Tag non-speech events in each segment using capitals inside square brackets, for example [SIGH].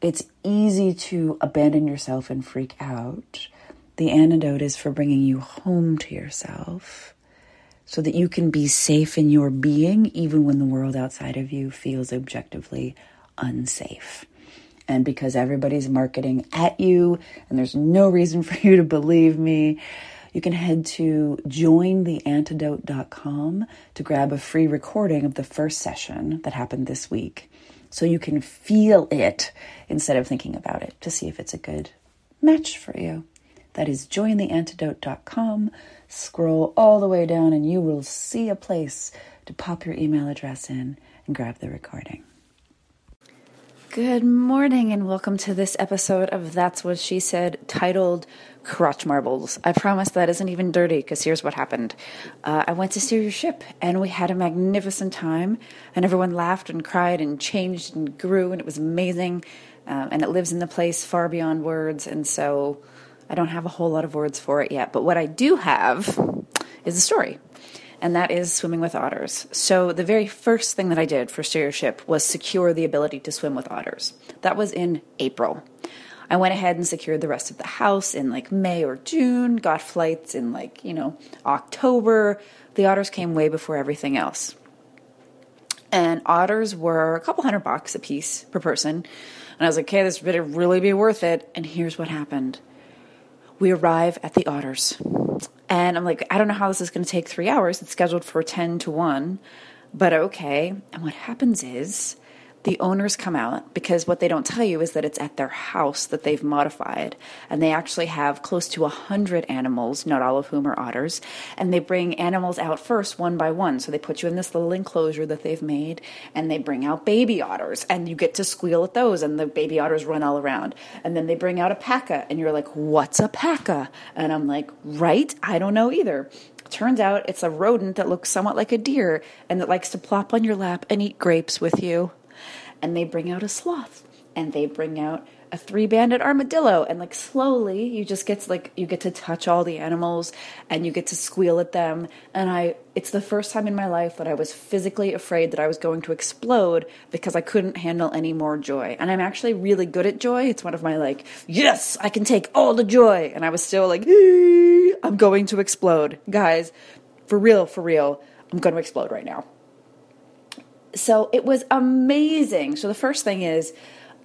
it's easy to abandon yourself and freak out. The antidote is for bringing you home to yourself so that you can be safe in your being, even when the world outside of you feels objectively unsafe. And because everybody's marketing at you, and there's no reason [LAUGHS] for you to believe me, you can head to jointheantidote.com to grab a free recording of the first session that happened this week so you can feel it instead of thinking about it to see if it's a good match for you. That is jointheantidote.com. Scroll all the way down and you will see a place to pop your email address in and grab the recording. Good morning, and welcome to this episode of That's What She Said, titled Crotch Marbles. I promise that isn't even dirty, because here's what happened. Uh, I went to steer your ship, and we had a magnificent time, and everyone laughed and cried and changed and grew, and it was amazing. Um, and it lives in the place far beyond words, and so I don't have a whole lot of words for it yet. But what I do have is a story and that is swimming with otters. So, the very first thing that I did for Steer Your Ship was secure the ability to swim with otters. That was in April. I went ahead and secured the rest of the house in like May or June, got flights in like, you know, October. The otters came way before everything else. And otters were a couple hundred bucks a piece per person. And I was like, okay, this better really be worth it. And here's what happened we arrive at the otters. And I'm like, I don't know how this is going to take three hours. It's scheduled for 10 to 1, but okay. And what happens is the owners come out because what they don't tell you is that it's at their house that they've modified. And they actually have close to a hundred animals not all of whom are otters. And they bring animals out first one by one. So they put you in this little enclosure that they've made and they bring out baby otters. And you get to squeal at those and the baby otters run all around. And then they bring out a paca and you're like what's a paca and i'm like right? I don't know either. Turns out it's a rodent that looks somewhat like a deer and that likes to plop on your lap and eat grapes with you and they bring out a sloth and they bring out a three-banded armadillo and like slowly you just get to, like you get to touch all the animals and you get to squeal at them and i it's the first time in my life that i was physically afraid that i was going to explode because i couldn't handle any more joy and i'm actually really good at joy. It's one of my like yes i can take all the joy and i was still like i'm going to explode. Guys for real for real i'm going to explode right now so it was amazing. So the first thing is,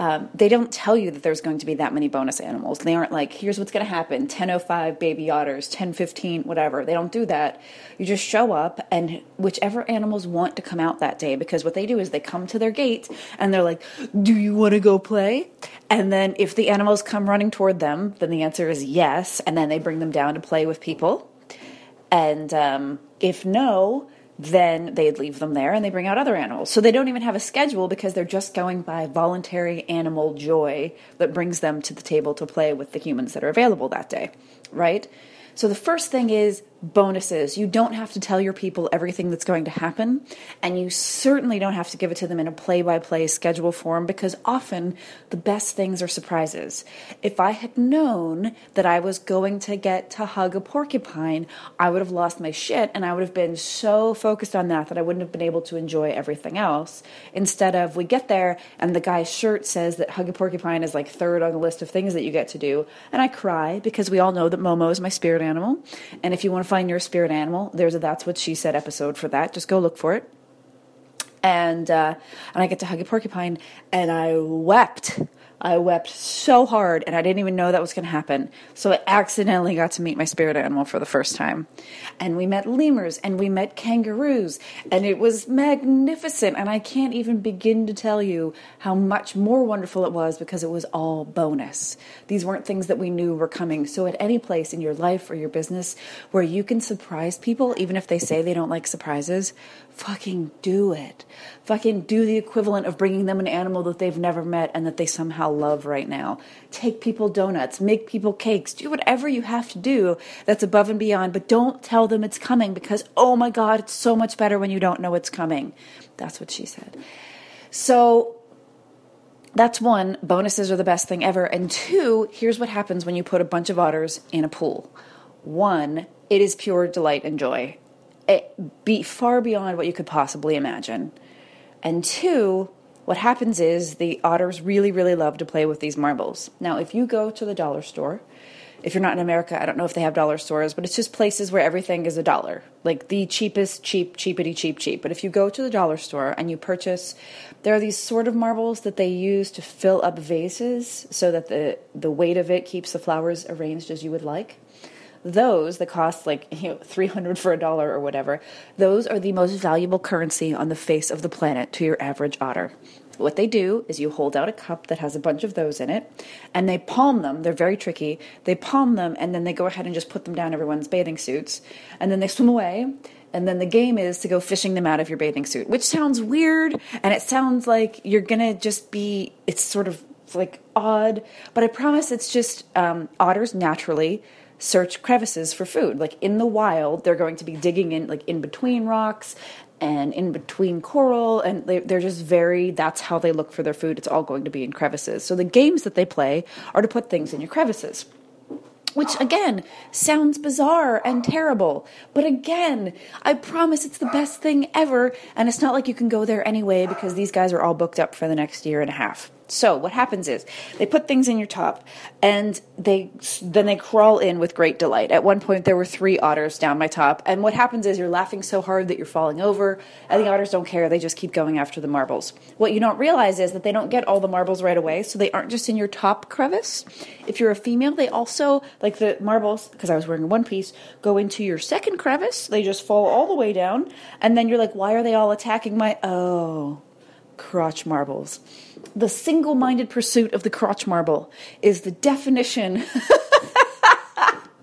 um, they don't tell you that there's going to be that many bonus animals. They aren't like, here's what's going to happen 1005 baby otters, 1015, whatever. They don't do that. You just show up, and whichever animals want to come out that day, because what they do is they come to their gate and they're like, Do you want to go play? And then if the animals come running toward them, then the answer is yes. And then they bring them down to play with people. And um, if no, then they'd leave them there and they bring out other animals. So they don't even have a schedule because they're just going by voluntary animal joy that brings them to the table to play with the humans that are available that day, right? So the first thing is bonuses. You don't have to tell your people everything that's going to happen, and you certainly don't have to give it to them in a play by play schedule form because often the best things are surprises. If I had known that I was going to get to hug a porcupine, I would have lost my shit and I would have been so focused on that that I wouldn't have been able to enjoy everything else. Instead of we get there and the guy's shirt says that hug a porcupine is like third on the list of things that you get to do, and I cry because we all know that Momo is my spirit animal. And if you want to find your spirit animal, there's a That's What She Said episode for that. Just go look for it. And uh, and I get to hug a porcupine, and I wept I wept so hard and I didn't even know that was going to happen. So I accidentally got to meet my spirit animal for the first time. And we met lemurs and we met kangaroos and it was magnificent. And I can't even begin to tell you how much more wonderful it was because it was all bonus. These weren't things that we knew were coming. So at any place in your life or your business where you can surprise people, even if they say they don't like surprises, fucking do it. Fucking do the equivalent of bringing them an animal that they've never met and that they somehow love right now. Take people donuts, make people cakes, do whatever you have to do that's above and beyond, but don't tell them it's coming because, oh my God, it's so much better when you don't know it's coming. That's what she said. So that's one, bonuses are the best thing ever. And two, here's what happens when you put a bunch of otters in a pool. One, it is pure delight and joy. It be far beyond what you could possibly imagine. And two, what happens is the otters really, really love to play with these marbles. Now, if you go to the dollar store, if you're not in America, I don't know if they have dollar stores, but it's just places where everything is a dollar. Like the cheapest, cheap, cheapity, cheap, cheap. But if you go to the dollar store and you purchase, there are these sort of marbles that they use to fill up vases so that the, the weight of it keeps the flowers arranged as you would like those that cost like [LAUGHS] you know 300 for a dollar or whatever those are the most valuable currency on the face of the planet to your average otter. What they do is you hold out a cup that has a bunch of those in it and they palm them. They're very tricky. They palm them and then they go ahead and just put them down everyone's bathing suits and then they swim away and then the game is to go fishing them out of your bathing suit which sounds weird and it sounds like you're gonna just be it's sort of like odd but i promise it's just um, otters naturally search crevices for food. Like in the wild, they're going to be digging in, like in between rocks and in between coral, and they, they're just very, that's how they look for their food. It's all going to be in crevices. So the games that they play are to put things in your crevices which again sounds bizarre and terrible. But again, I promise it's the best thing ever. And it's not like you can go there anyway because these guys are all booked up for the next year and a half. So what happens is they put things in your top, and they then they crawl in with great delight. At one point, there were three otters down my top, and what happens is you're laughing so hard that you're falling over, and the otters don't care; they just keep going after the marbles. What you don't realize is that they don't get all the marbles right away, so they aren't just in your top crevice. If you're a female, they also like the marbles because I was wearing one piece go into your second crevice. They just fall all the way down, and then you're like, why are they all attacking my? Oh, crotch marbles. The single minded pursuit of the crotch marble is the definition. [LAUGHS]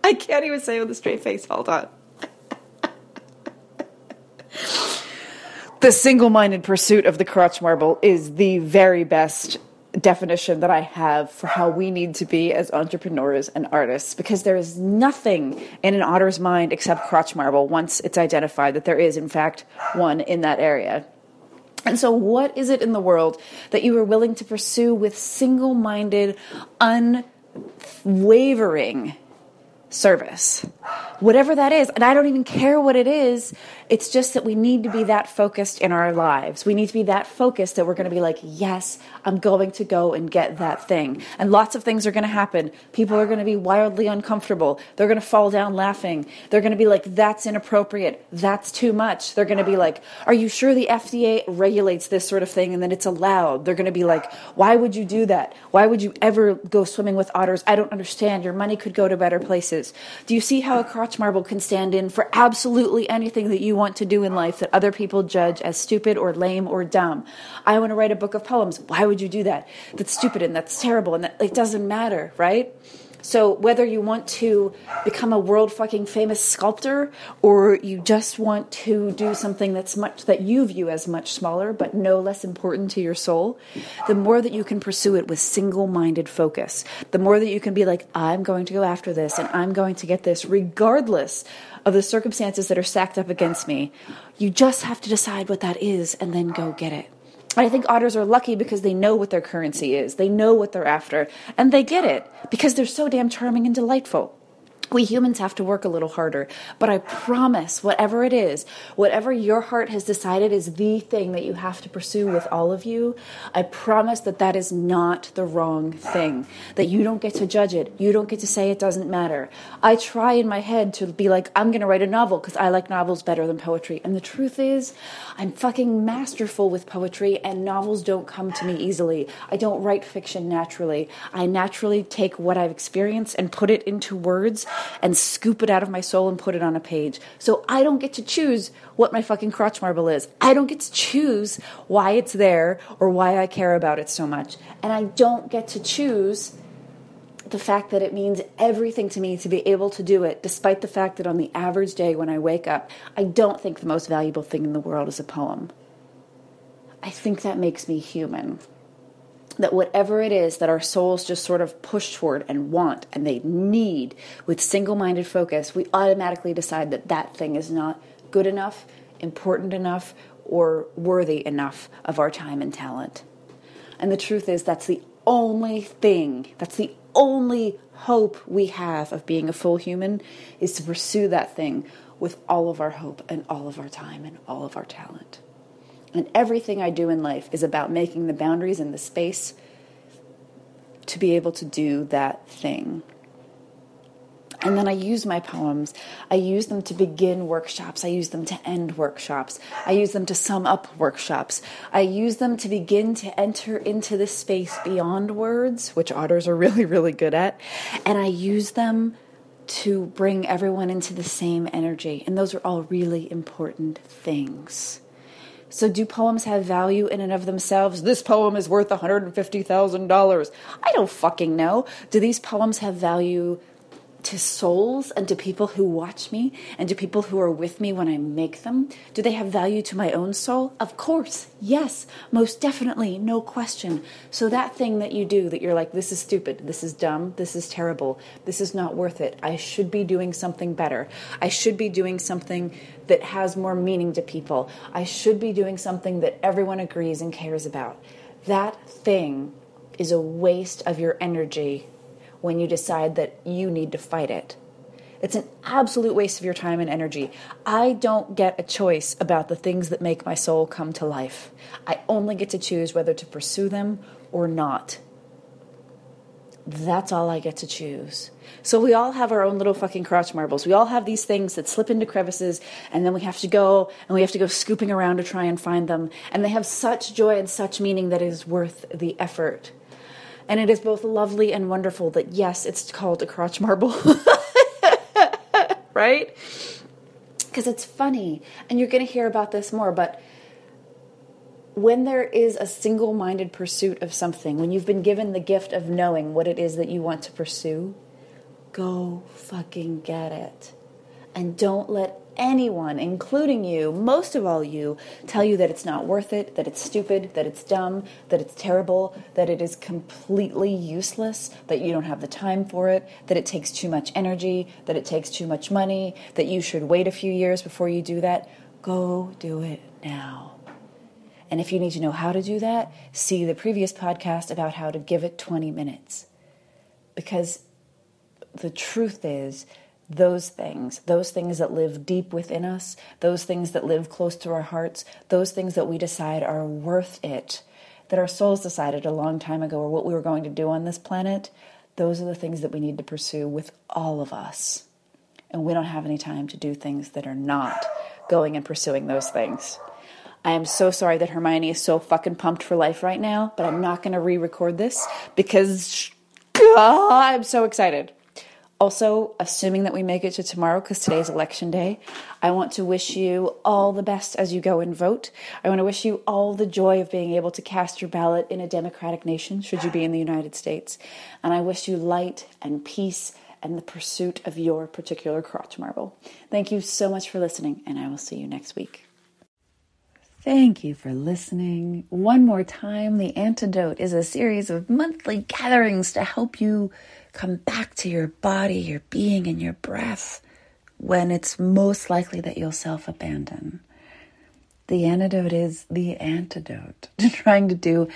I can't even say it with a straight face. Hold on. [LAUGHS] the single minded pursuit of the crotch marble is the very best definition that I have for how we need to be as entrepreneurs and artists because there is nothing in an otter's mind except crotch marble once it's identified that there is, in fact, one in that area. And so, what is it in the world that you are willing to pursue with single minded, unwavering service? Whatever that is. And I don't even care what it is. It's just that we need to be that focused in our lives. We need to be that focused that we're going to be like, yes, I'm going to go and get that thing. And lots of things are going to happen. People are going to be wildly uncomfortable. They're going to fall down laughing. They're going to be like, that's inappropriate. That's too much. They're going to be like, are you sure the FDA regulates this sort of thing and then it's allowed? They're going to be like, why would you do that? Why would you ever go swimming with otters? I don't understand. Your money could go to better places. Do you see how a crotch marble can stand in for absolutely anything that you want to do in life that other people judge as stupid or lame or dumb. I want to write a book of poems. Why would you do that? That's stupid and that's terrible and that, it doesn't matter, right? So whether you want to become a world fucking famous sculptor or you just want to do something that's much that you view as much smaller but no less important to your soul, the more that you can pursue it with single-minded focus, the more that you can be like I'm going to go after this and I'm going to get this regardless of the circumstances that are stacked up against me. You just have to decide what that is and then go get it. I think otters are lucky because they know what their currency is. They know what they're after, and they get it because they're so damn charming and delightful we humans have to work a little harder. But I promise, whatever it is, whatever your heart has decided is the thing that you have to pursue with all of you, I promise that that is not the wrong thing. That you don't get to judge it. You don't get to say it doesn't matter. I try in my head to be like, I'm going to write a novel because I like novels better than poetry. And the truth is, I'm fucking masterful with poetry, and novels don't come to me easily. I don't write fiction naturally. I naturally take what I've experienced and put it into words and scoop it out of my soul and put it on a page. So I don't get to choose what my fucking crotch marble is. I don't get to choose why it's there or why I care about it so much. And I don't get to choose the fact that it means everything to me to be able to do it, despite the fact that on the average day when I wake up, I don't think the most valuable thing in the world is a poem. I think that makes me human. That whatever it is that our souls just sort of push toward and want and they need with single minded focus, we automatically decide that that thing is not good enough, important enough, or worthy enough of our time and talent. And the truth is, that's the only thing, that's the only hope we have of being a full human is to pursue that thing with all of our hope and all of our time and all of our talent. And everything I do in life is about making the boundaries and the space to be able to do that thing. And then I use my poems. I use them to begin workshops. I use them to end workshops. I use them to sum up workshops. I use them to begin to enter into the space beyond words, which otters are [LAUGHS] really, really good at. And I use them to bring everyone into the same energy. And those are all really important things. So, do poems have value in and of themselves? This poem is worth $150,000. I don't fucking know. Do these poems have value to souls and to people who watch me and to people who are with me when I make them? Do they have value to my own soul? Of course, yes, most definitely, no question. So, that thing that you do that you're like, this is stupid, this is dumb, this is terrible, this is not worth it, I should be doing something better, I should be doing something that has more meaning to people, I should be doing something that everyone agrees and cares about. That thing is a waste of your energy when you decide that you need to fight it. It's an absolute waste of your time and energy. I don't get a choice about the things that make my soul come to life. I only get to choose whether to pursue them or not. That's all I get to choose. So we all have our own little fucking crotch marbles. We all have these things that slip into crevices and then we have to go and we have to go scooping around to try and find them. And they have such joy and such meaning that it is worth the effort. And it is both lovely and wonderful that, yes, it's called a crotch marble. [LAUGHS] right? Because it's funny. And you're going to hear about this more, but when there is a single minded pursuit of something, when you've been given the gift of knowing what it is that you want to pursue, go fucking get it. And don't let anyone, including you, most of all you, tell you that it's not worth it, that it's stupid, that it's dumb, that it's terrible, that it is completely useless, that you don't have the time for it, that it takes too much energy, that it takes too much money, that you should wait a few years before you do that, go do it now. And if you need to know how to do that, see the previous podcast about how to give it 20 minutes. Because the truth is, those things, those things that live deep within us, those things that live close to our hearts, those things that we decide are worth it, that our souls decided a long time ago or what we were going to do on this planet, those are the things that we need to pursue with all of us. And we don't have any time to do things that are not going and pursuing those things. I am so sorry that Hermione is so fucking pumped for life right now, but I'm not going to re record this because I'm so excited. Also, assuming that we make it to tomorrow because today's election day, I want to wish you all the best as you go and vote. I want to wish you all the joy of being able to cast your ballot in a democratic nation, should you be in the United States. And I wish you light and peace and the pursuit of your particular crotch marble. Thank you so much for listening, and I will see you next week. Thank you for listening. One more time, The Antidote is a series of monthly gatherings to help you come back to your body, your being, and your breath when it's most likely that you'll self abandon. The antidote is the antidote [LAUGHS] to trying to do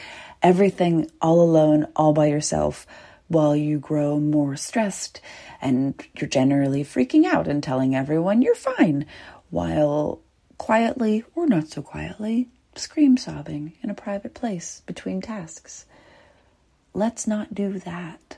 everything all alone, all by yourself, while you grow more stressed and you're generally freaking out and telling everyone you're fine, while quietly or not so quietly scream sobbing in a private place between tasks. Let's not do that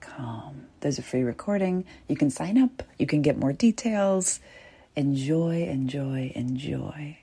com. There's a free recording. You can sign up, you can get more details. Enjoy, enjoy, enjoy.